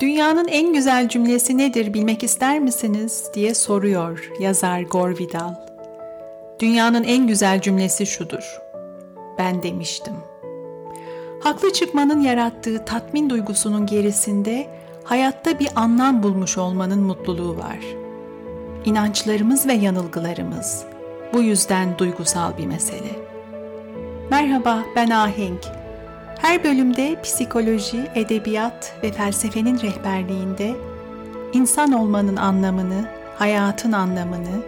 Dünyanın en güzel cümlesi nedir bilmek ister misiniz diye soruyor yazar Gore Vidal. Dünyanın en güzel cümlesi şudur. Ben demiştim. Haklı çıkmanın yarattığı tatmin duygusunun gerisinde hayatta bir anlam bulmuş olmanın mutluluğu var. İnançlarımız ve yanılgılarımız bu yüzden duygusal bir mesele. Merhaba ben Ahenk. Her bölümde psikoloji, edebiyat ve felsefenin rehberliğinde insan olmanın anlamını, hayatın anlamını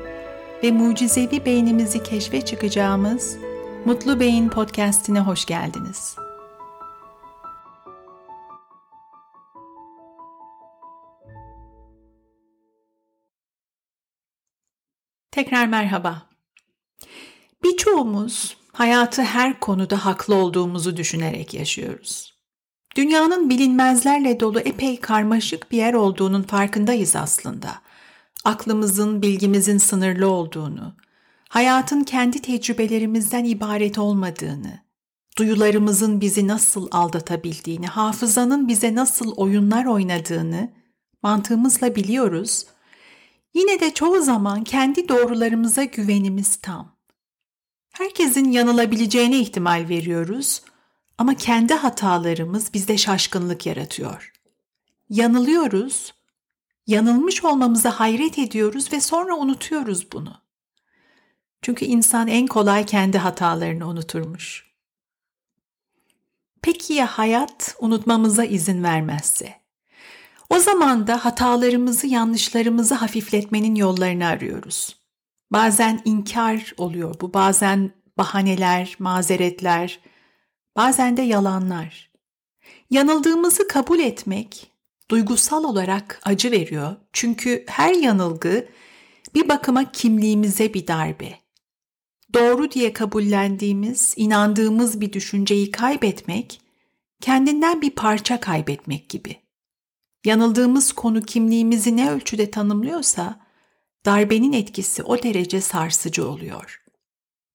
ve mucizevi beynimizi keşfe çıkacağımız Mutlu Beyin podcast'ine hoş geldiniz. Tekrar merhaba. Birçoğumuz hayatı her konuda haklı olduğumuzu düşünerek yaşıyoruz. Dünyanın bilinmezlerle dolu epey karmaşık bir yer olduğunun farkındayız aslında. Aklımızın, bilgimizin sınırlı olduğunu, hayatın kendi tecrübelerimizden ibaret olmadığını, duyularımızın bizi nasıl aldatabildiğini, hafızanın bize nasıl oyunlar oynadığını mantığımızla biliyoruz. Yine de çoğu zaman kendi doğrularımıza güvenimiz tam. Herkesin yanılabileceğine ihtimal veriyoruz ama kendi hatalarımız bizde şaşkınlık yaratıyor. Yanılıyoruz, yanılmış olmamıza hayret ediyoruz ve sonra unutuyoruz bunu. Çünkü insan en kolay kendi hatalarını unuturmuş. Peki ya hayat unutmamıza izin vermezse? O zaman da hatalarımızı, yanlışlarımızı hafifletmenin yollarını arıyoruz. Bazen inkar oluyor bu, bazen bahaneler, mazeretler, bazen de yalanlar. Yanıldığımızı kabul etmek duygusal olarak acı veriyor. Çünkü her yanılgı bir bakıma kimliğimize bir darbe. Doğru diye kabullendiğimiz, inandığımız bir düşünceyi kaybetmek, kendinden bir parça kaybetmek gibi. Yanıldığımız konu kimliğimizi ne ölçüde tanımlıyorsa, darbenin etkisi o derece sarsıcı oluyor.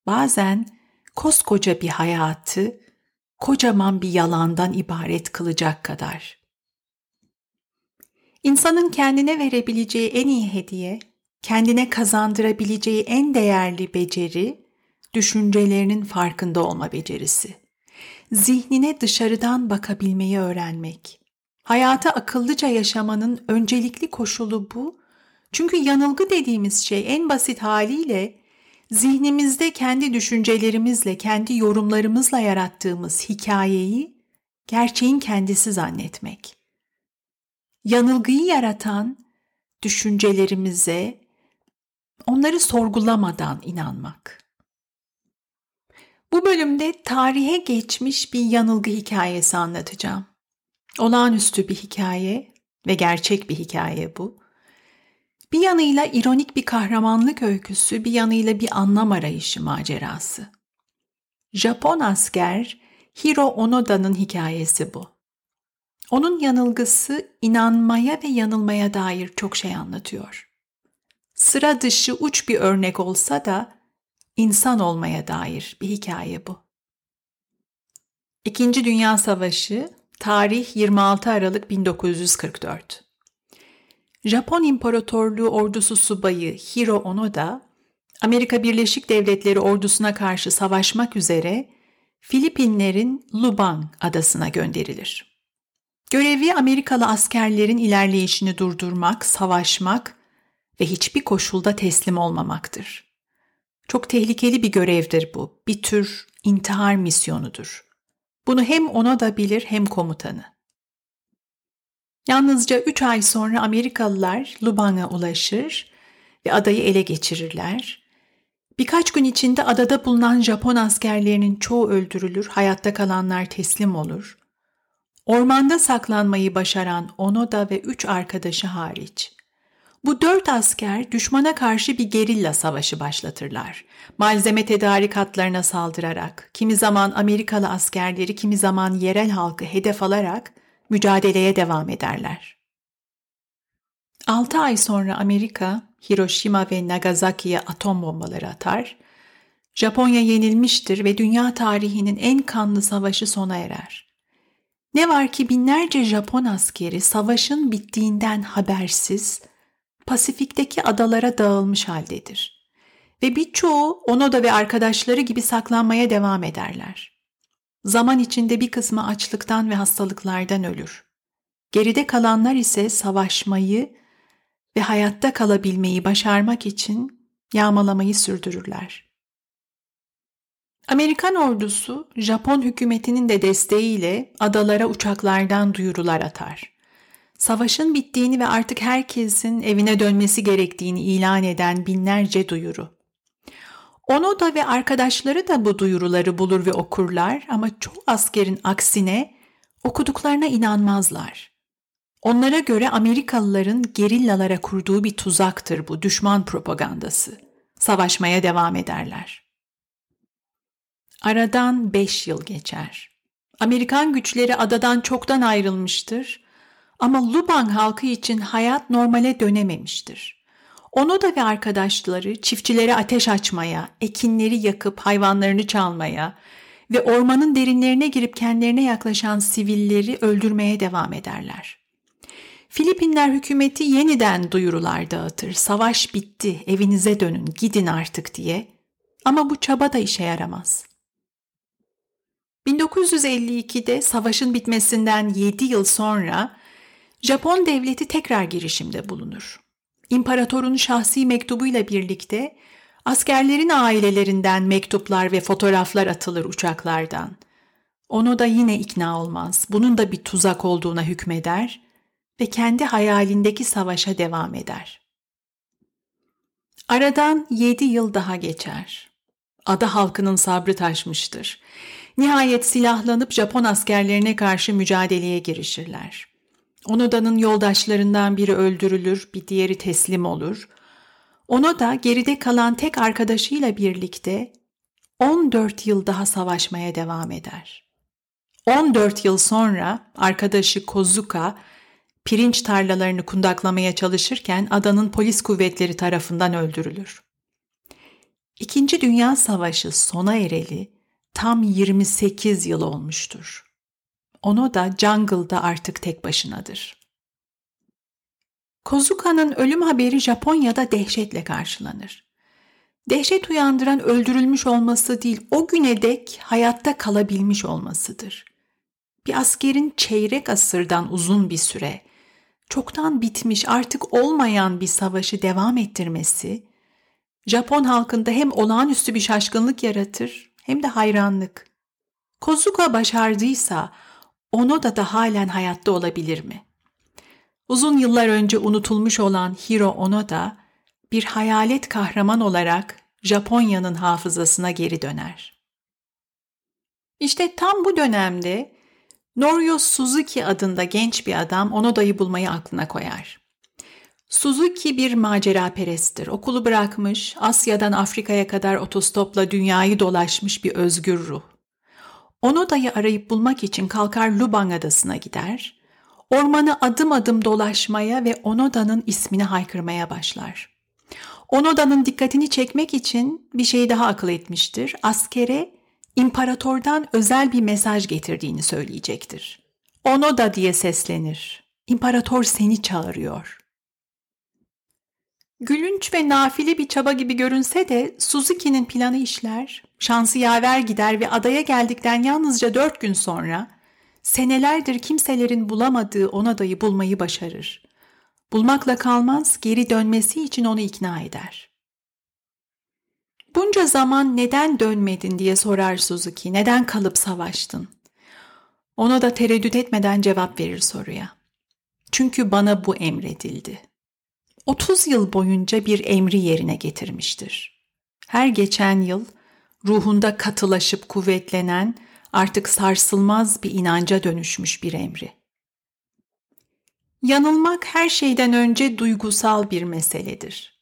Bazen koskoca bir hayatı kocaman bir yalandan ibaret kılacak kadar. İnsanın kendine verebileceği en iyi hediye, kendine kazandırabileceği en değerli beceri, düşüncelerinin farkında olma becerisi. Zihnine dışarıdan bakabilmeyi öğrenmek. Hayata akıllıca yaşamanın öncelikli koşulu bu çünkü yanılgı dediğimiz şey en basit haliyle zihnimizde kendi düşüncelerimizle, kendi yorumlarımızla yarattığımız hikayeyi gerçeğin kendisi zannetmek. Yanılgıyı yaratan düşüncelerimize onları sorgulamadan inanmak. Bu bölümde tarihe geçmiş bir yanılgı hikayesi anlatacağım. Olağanüstü bir hikaye ve gerçek bir hikaye bu. Bir yanıyla ironik bir kahramanlık öyküsü, bir yanıyla bir anlam arayışı macerası. Japon asker Hiro Onoda'nın hikayesi bu. Onun yanılgısı inanmaya ve yanılmaya dair çok şey anlatıyor. Sıra dışı uç bir örnek olsa da insan olmaya dair bir hikaye bu. İkinci Dünya Savaşı, tarih 26 Aralık 1944. Japon İmparatorluğu ordusu subayı Hiro Onoda, Amerika Birleşik Devletleri ordusuna karşı savaşmak üzere Filipinlerin Lubang adasına gönderilir. Görevi Amerikalı askerlerin ilerleyişini durdurmak, savaşmak ve hiçbir koşulda teslim olmamaktır. Çok tehlikeli bir görevdir bu, bir tür intihar misyonudur. Bunu hem Onoda bilir hem komutanı. Yalnızca 3 ay sonra Amerikalılar Lubang'a ulaşır ve adayı ele geçirirler. Birkaç gün içinde adada bulunan Japon askerlerinin çoğu öldürülür, hayatta kalanlar teslim olur. Ormanda saklanmayı başaran Onoda ve üç arkadaşı hariç. Bu dört asker düşmana karşı bir gerilla savaşı başlatırlar. Malzeme tedarikatlarına saldırarak, kimi zaman Amerikalı askerleri, kimi zaman yerel halkı hedef alarak mücadeleye devam ederler. 6 ay sonra Amerika Hiroşima ve Nagasaki'ye atom bombaları atar, Japonya yenilmiştir ve dünya tarihinin en kanlı savaşı sona erer. Ne var ki binlerce Japon askeri savaşın bittiğinden habersiz Pasifik'teki adalara dağılmış haldedir. Ve birçoğu Onoda ve arkadaşları gibi saklanmaya devam ederler. Zaman içinde bir kısmı açlıktan ve hastalıklardan ölür. Geride kalanlar ise savaşmayı ve hayatta kalabilmeyi başarmak için yağmalamayı sürdürürler. Amerikan ordusu Japon hükümetinin de desteğiyle adalara uçaklardan duyurular atar. Savaşın bittiğini ve artık herkesin evine dönmesi gerektiğini ilan eden binlerce duyuru. Onoda ve arkadaşları da bu duyuruları bulur ve okurlar ama çoğu askerin aksine okuduklarına inanmazlar. Onlara göre Amerikalıların gerillalara kurduğu bir tuzaktır bu düşman propagandası. Savaşmaya devam ederler. Aradan beş yıl geçer. Amerikan güçleri adadan çoktan ayrılmıştır ama Lubang halkı için hayat normale dönememiştir. Onoda ve arkadaşları çiftçilere ateş açmaya, ekinleri yakıp hayvanlarını çalmaya ve ormanın derinlerine girip kendilerine yaklaşan sivilleri öldürmeye devam ederler. Filipinler hükümeti yeniden duyurular dağıtır. Savaş bitti, evinize dönün, gidin artık diye. Ama bu çaba da işe yaramaz. 1952'de savaşın bitmesinden 7 yıl sonra Japon devleti tekrar girişimde bulunur. İmparatorun şahsi mektubuyla birlikte askerlerin ailelerinden mektuplar ve fotoğraflar atılır uçaklardan. Onu da yine ikna olmaz. Bunun da bir tuzak olduğuna hükmeder ve kendi hayalindeki savaşa devam eder. Aradan yedi yıl daha geçer. Ada halkının sabrı taşmıştır. Nihayet silahlanıp Japon askerlerine karşı mücadeleye girişirler. Onoda'nın yoldaşlarından biri öldürülür, bir diğeri teslim olur. Onoda geride kalan tek arkadaşıyla birlikte 14 yıl daha savaşmaya devam eder. 14 yıl sonra arkadaşı Kozuka pirinç tarlalarını kundaklamaya çalışırken adanın polis kuvvetleri tarafından öldürülür. İkinci Dünya Savaşı sona ereli tam 28 yıl olmuştur. Ono da jungle'da artık tek başınadır. Kozuka'nın ölüm haberi Japonya'da dehşetle karşılanır. Dehşet uyandıran öldürülmüş olması değil, o güne dek hayatta kalabilmiş olmasıdır. Bir askerin çeyrek asırdan uzun bir süre, çoktan bitmiş artık olmayan bir savaşı devam ettirmesi, Japon halkında hem olağanüstü bir şaşkınlık yaratır hem de hayranlık. Kozuka başardıysa Onoda da halen hayatta olabilir mi? Uzun yıllar önce unutulmuş olan Hiro Onoda bir hayalet kahraman olarak Japonya'nın hafızasına geri döner. İşte tam bu dönemde Norio Suzuki adında genç bir adam Onoda'yı bulmayı aklına koyar. Suzuki bir macera peresttir. Okulu bırakmış, Asya'dan Afrika'ya kadar otostopla dünyayı dolaşmış bir özgür ruh. Onoda'yı arayıp bulmak için kalkar Lubang adasına gider, ormanı adım adım dolaşmaya ve Onoda'nın ismini haykırmaya başlar. Onoda'nın dikkatini çekmek için bir şey daha akıl etmiştir. Askere imparatordan özel bir mesaj getirdiğini söyleyecektir. Onoda diye seslenir. İmparator seni çağırıyor. Gülünç ve nafile bir çaba gibi görünse de Suzuki'nin planı işler, şansı yaver gider ve adaya geldikten yalnızca dört gün sonra senelerdir kimselerin bulamadığı on adayı bulmayı başarır. Bulmakla kalmaz, geri dönmesi için onu ikna eder. Bunca zaman neden dönmedin diye sorar Suzuki, neden kalıp savaştın? Ona da tereddüt etmeden cevap verir soruya. Çünkü bana bu emredildi. 30 yıl boyunca bir emri yerine getirmiştir. Her geçen yıl ruhunda katılaşıp kuvvetlenen, artık sarsılmaz bir inanca dönüşmüş bir emri. Yanılmak her şeyden önce duygusal bir meseledir.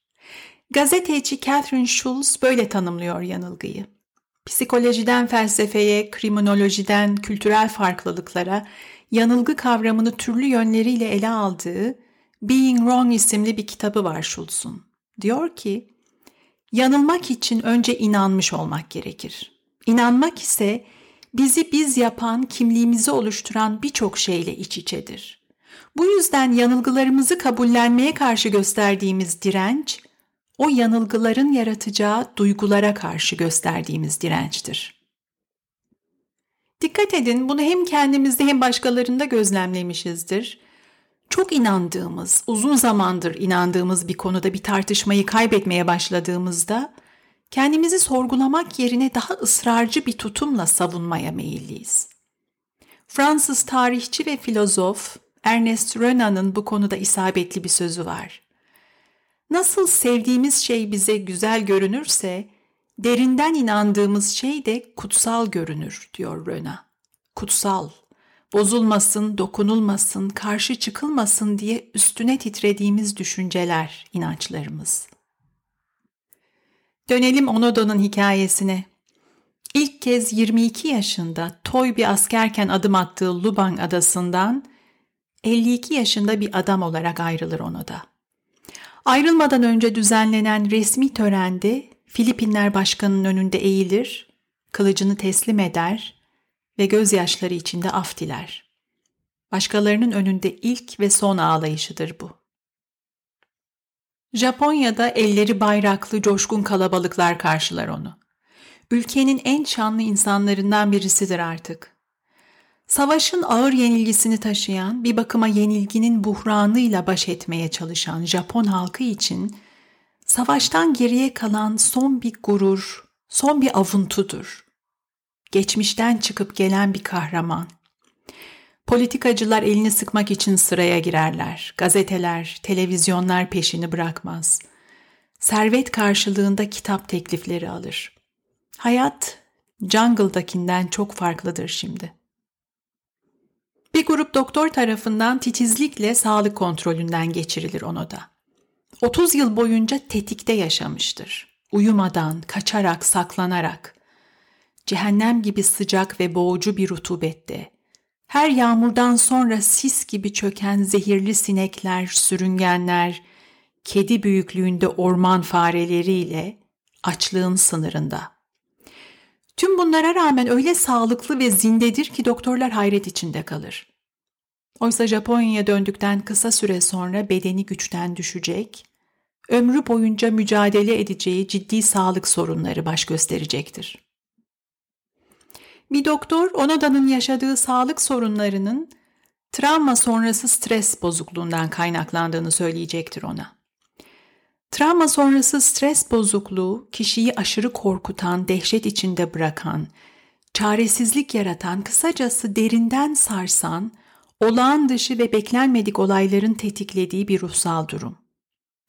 Gazeteci Catherine Schulz böyle tanımlıyor yanılgıyı. Psikolojiden felsefeye, kriminolojiden kültürel farklılıklara, yanılgı kavramını türlü yönleriyle ele aldığı Being Wrong isimli bir kitabı var Schultz'un. Diyor ki, yanılmak için önce inanmış olmak gerekir. İnanmak ise bizi biz yapan, kimliğimizi oluşturan birçok şeyle iç içedir. Bu yüzden yanılgılarımızı kabullenmeye karşı gösterdiğimiz direnç, o yanılgıların yaratacağı duygulara karşı gösterdiğimiz dirençtir. Dikkat edin bunu hem kendimizde hem başkalarında gözlemlemişizdir. Çok inandığımız, uzun zamandır inandığımız bir konuda bir tartışmayı kaybetmeye başladığımızda kendimizi sorgulamak yerine daha ısrarcı bir tutumla savunmaya meyilliyiz. Fransız tarihçi ve filozof Ernest Renan'ın bu konuda isabetli bir sözü var. Nasıl sevdiğimiz şey bize güzel görünürse, derinden inandığımız şey de kutsal görünür diyor Renan. Kutsal, bozulmasın, dokunulmasın, karşı çıkılmasın diye üstüne titrediğimiz düşünceler, inançlarımız. Dönelim Onodo'nun hikayesine. İlk kez 22 yaşında toy bir askerken adım attığı Lubang adasından 52 yaşında bir adam olarak ayrılır Onoda. Ayrılmadan önce düzenlenen resmi törende Filipinler başkanının önünde eğilir, kılıcını teslim eder ve gözyaşları içinde af diler. Başkalarının önünde ilk ve son ağlayışıdır bu. Japonya'da elleri bayraklı coşkun kalabalıklar karşılar onu. Ülkenin en şanlı insanlarından birisidir artık. Savaşın ağır yenilgisini taşıyan, bir bakıma yenilginin buhranıyla baş etmeye çalışan Japon halkı için savaştan geriye kalan son bir gurur, son bir avuntudur. Geçmişten çıkıp gelen bir kahraman. Politikacılar elini sıkmak için sıraya girerler. Gazeteler, televizyonlar peşini bırakmaz. Servet karşılığında kitap teklifleri alır. Hayat Jungle'dakinden çok farklıdır şimdi. Bir grup doktor tarafından titizlikle sağlık kontrolünden geçirilir onu da. 30 yıl boyunca tetikte yaşamıştır. Uyumadan, kaçarak, saklanarak. Cehennem gibi sıcak ve boğucu bir rutubette, her yağmurdan sonra sis gibi çöken zehirli sinekler, sürüngenler, kedi büyüklüğünde orman fareleriyle açlığın sınırında. Tüm bunlara rağmen öyle sağlıklı ve zindedir ki doktorlar hayret içinde kalır. Oysa Japonya'ya döndükten kısa süre sonra bedeni güçten düşecek, ömrü boyunca mücadele edeceği ciddi sağlık sorunları baş gösterecektir. Bir doktor Onoda'nın yaşadığı sağlık sorunlarının travma sonrası stres bozukluğundan kaynaklandığını söyleyecektir ona. Travma sonrası stres bozukluğu kişiyi aşırı korkutan, dehşet içinde bırakan, çaresizlik yaratan, kısacası derinden sarsan, olağan dışı ve beklenmedik olayların tetiklediği bir ruhsal durum.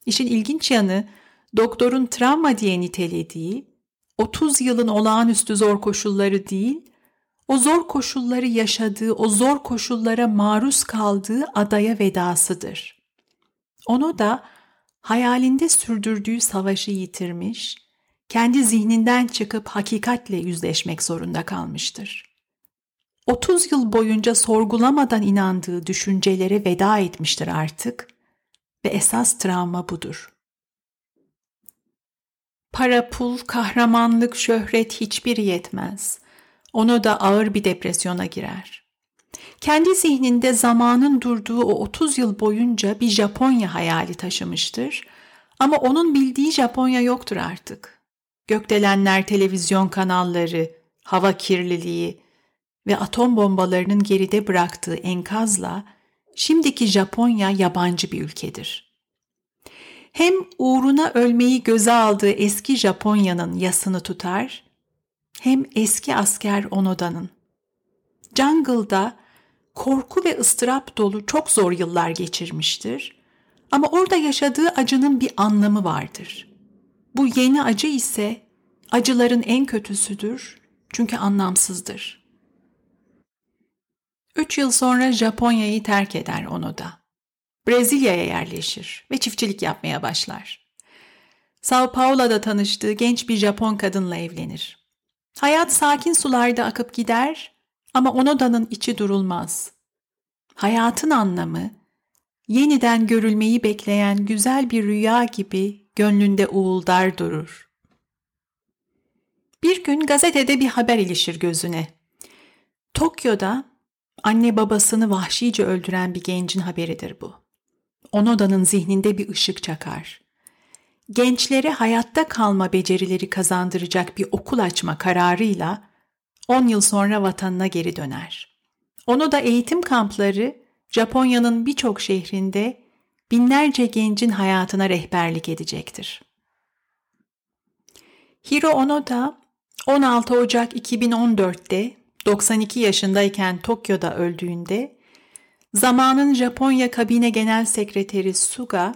İşin ilginç yanı doktorun travma diye nitelediği 30 yılın olağanüstü zor koşulları değil, o zor koşulları yaşadığı, o zor koşullara maruz kaldığı adaya vedasıdır. Onu da hayalinde sürdürdüğü savaşı yitirmiş, kendi zihninden çıkıp hakikatle yüzleşmek zorunda kalmıştır. 30 yıl boyunca sorgulamadan inandığı düşüncelere veda etmiştir artık ve esas travma budur. Para, pul, kahramanlık, şöhret hiçbiri yetmez. Onu da ağır bir depresyona girer. Kendi zihninde zamanın durduğu o 30 yıl boyunca bir Japonya hayali taşımıştır. Ama onun bildiği Japonya yoktur artık. Gökdelenler, televizyon kanalları, hava kirliliği ve atom bombalarının geride bıraktığı enkazla şimdiki Japonya yabancı bir ülkedir. Hem uğruna ölmeyi göze aldığı eski Japonya'nın yasını tutar, hem eski asker Onoda'nın. Jungle'da korku ve ıstırap dolu çok zor yıllar geçirmiştir ama orada yaşadığı acının bir anlamı vardır. Bu yeni acı ise acıların en kötüsüdür çünkü anlamsızdır. Üç yıl sonra Japonya'yı terk eder onu da. Brezilya'ya yerleşir ve çiftçilik yapmaya başlar. Sao Paulo'da tanıştığı genç bir Japon kadınla evlenir. Hayat sakin sularda akıp gider ama Onoda'nın içi durulmaz. Hayatın anlamı, yeniden görülmeyi bekleyen güzel bir rüya gibi gönlünde uğuldar durur. Bir gün gazetede bir haber ilişir gözüne. Tokyo'da anne babasını vahşice öldüren bir gencin haberidir bu. Onoda'nın zihninde bir ışık çakar. Gençlere hayatta kalma becerileri kazandıracak bir okul açma kararıyla 10 yıl sonra vatanına geri döner. Onoda eğitim kampları Japonya'nın birçok şehrinde binlerce gencin hayatına rehberlik edecektir. Hiro Onoda 16 Ocak 2014'te 92 yaşındayken Tokyo'da öldüğünde zamanın Japonya Kabine Genel Sekreteri Suga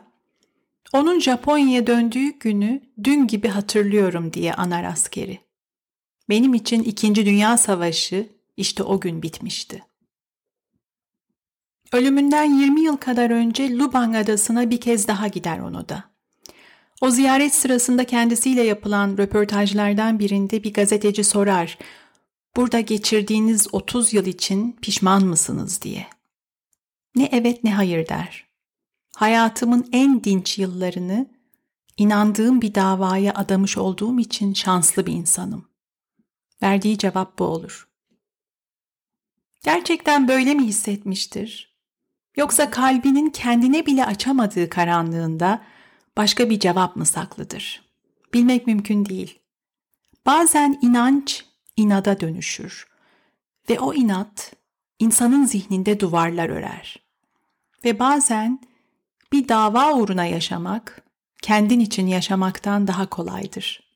onun Japonya'ya döndüğü günü dün gibi hatırlıyorum diye anar askeri. Benim için 2. Dünya Savaşı işte o gün bitmişti. Ölümünden 20 yıl kadar önce Lubang Adası'na bir kez daha gider onu da. O ziyaret sırasında kendisiyle yapılan röportajlardan birinde bir gazeteci sorar, burada geçirdiğiniz 30 yıl için pişman mısınız diye. Ne evet ne hayır der. Hayatımın en dinç yıllarını inandığım bir davaya adamış olduğum için şanslı bir insanım. Verdiği cevap bu olur. Gerçekten böyle mi hissetmiştir? Yoksa kalbinin kendine bile açamadığı karanlığında başka bir cevap mı saklıdır? Bilmek mümkün değil. Bazen inanç inada dönüşür ve o inat insanın zihninde duvarlar örer. Ve bazen bir dava uğruna yaşamak kendin için yaşamaktan daha kolaydır.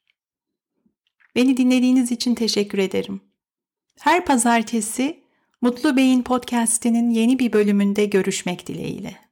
Beni dinlediğiniz için teşekkür ederim. Her pazartesi Mutlu Beyin podcast'inin yeni bir bölümünde görüşmek dileğiyle.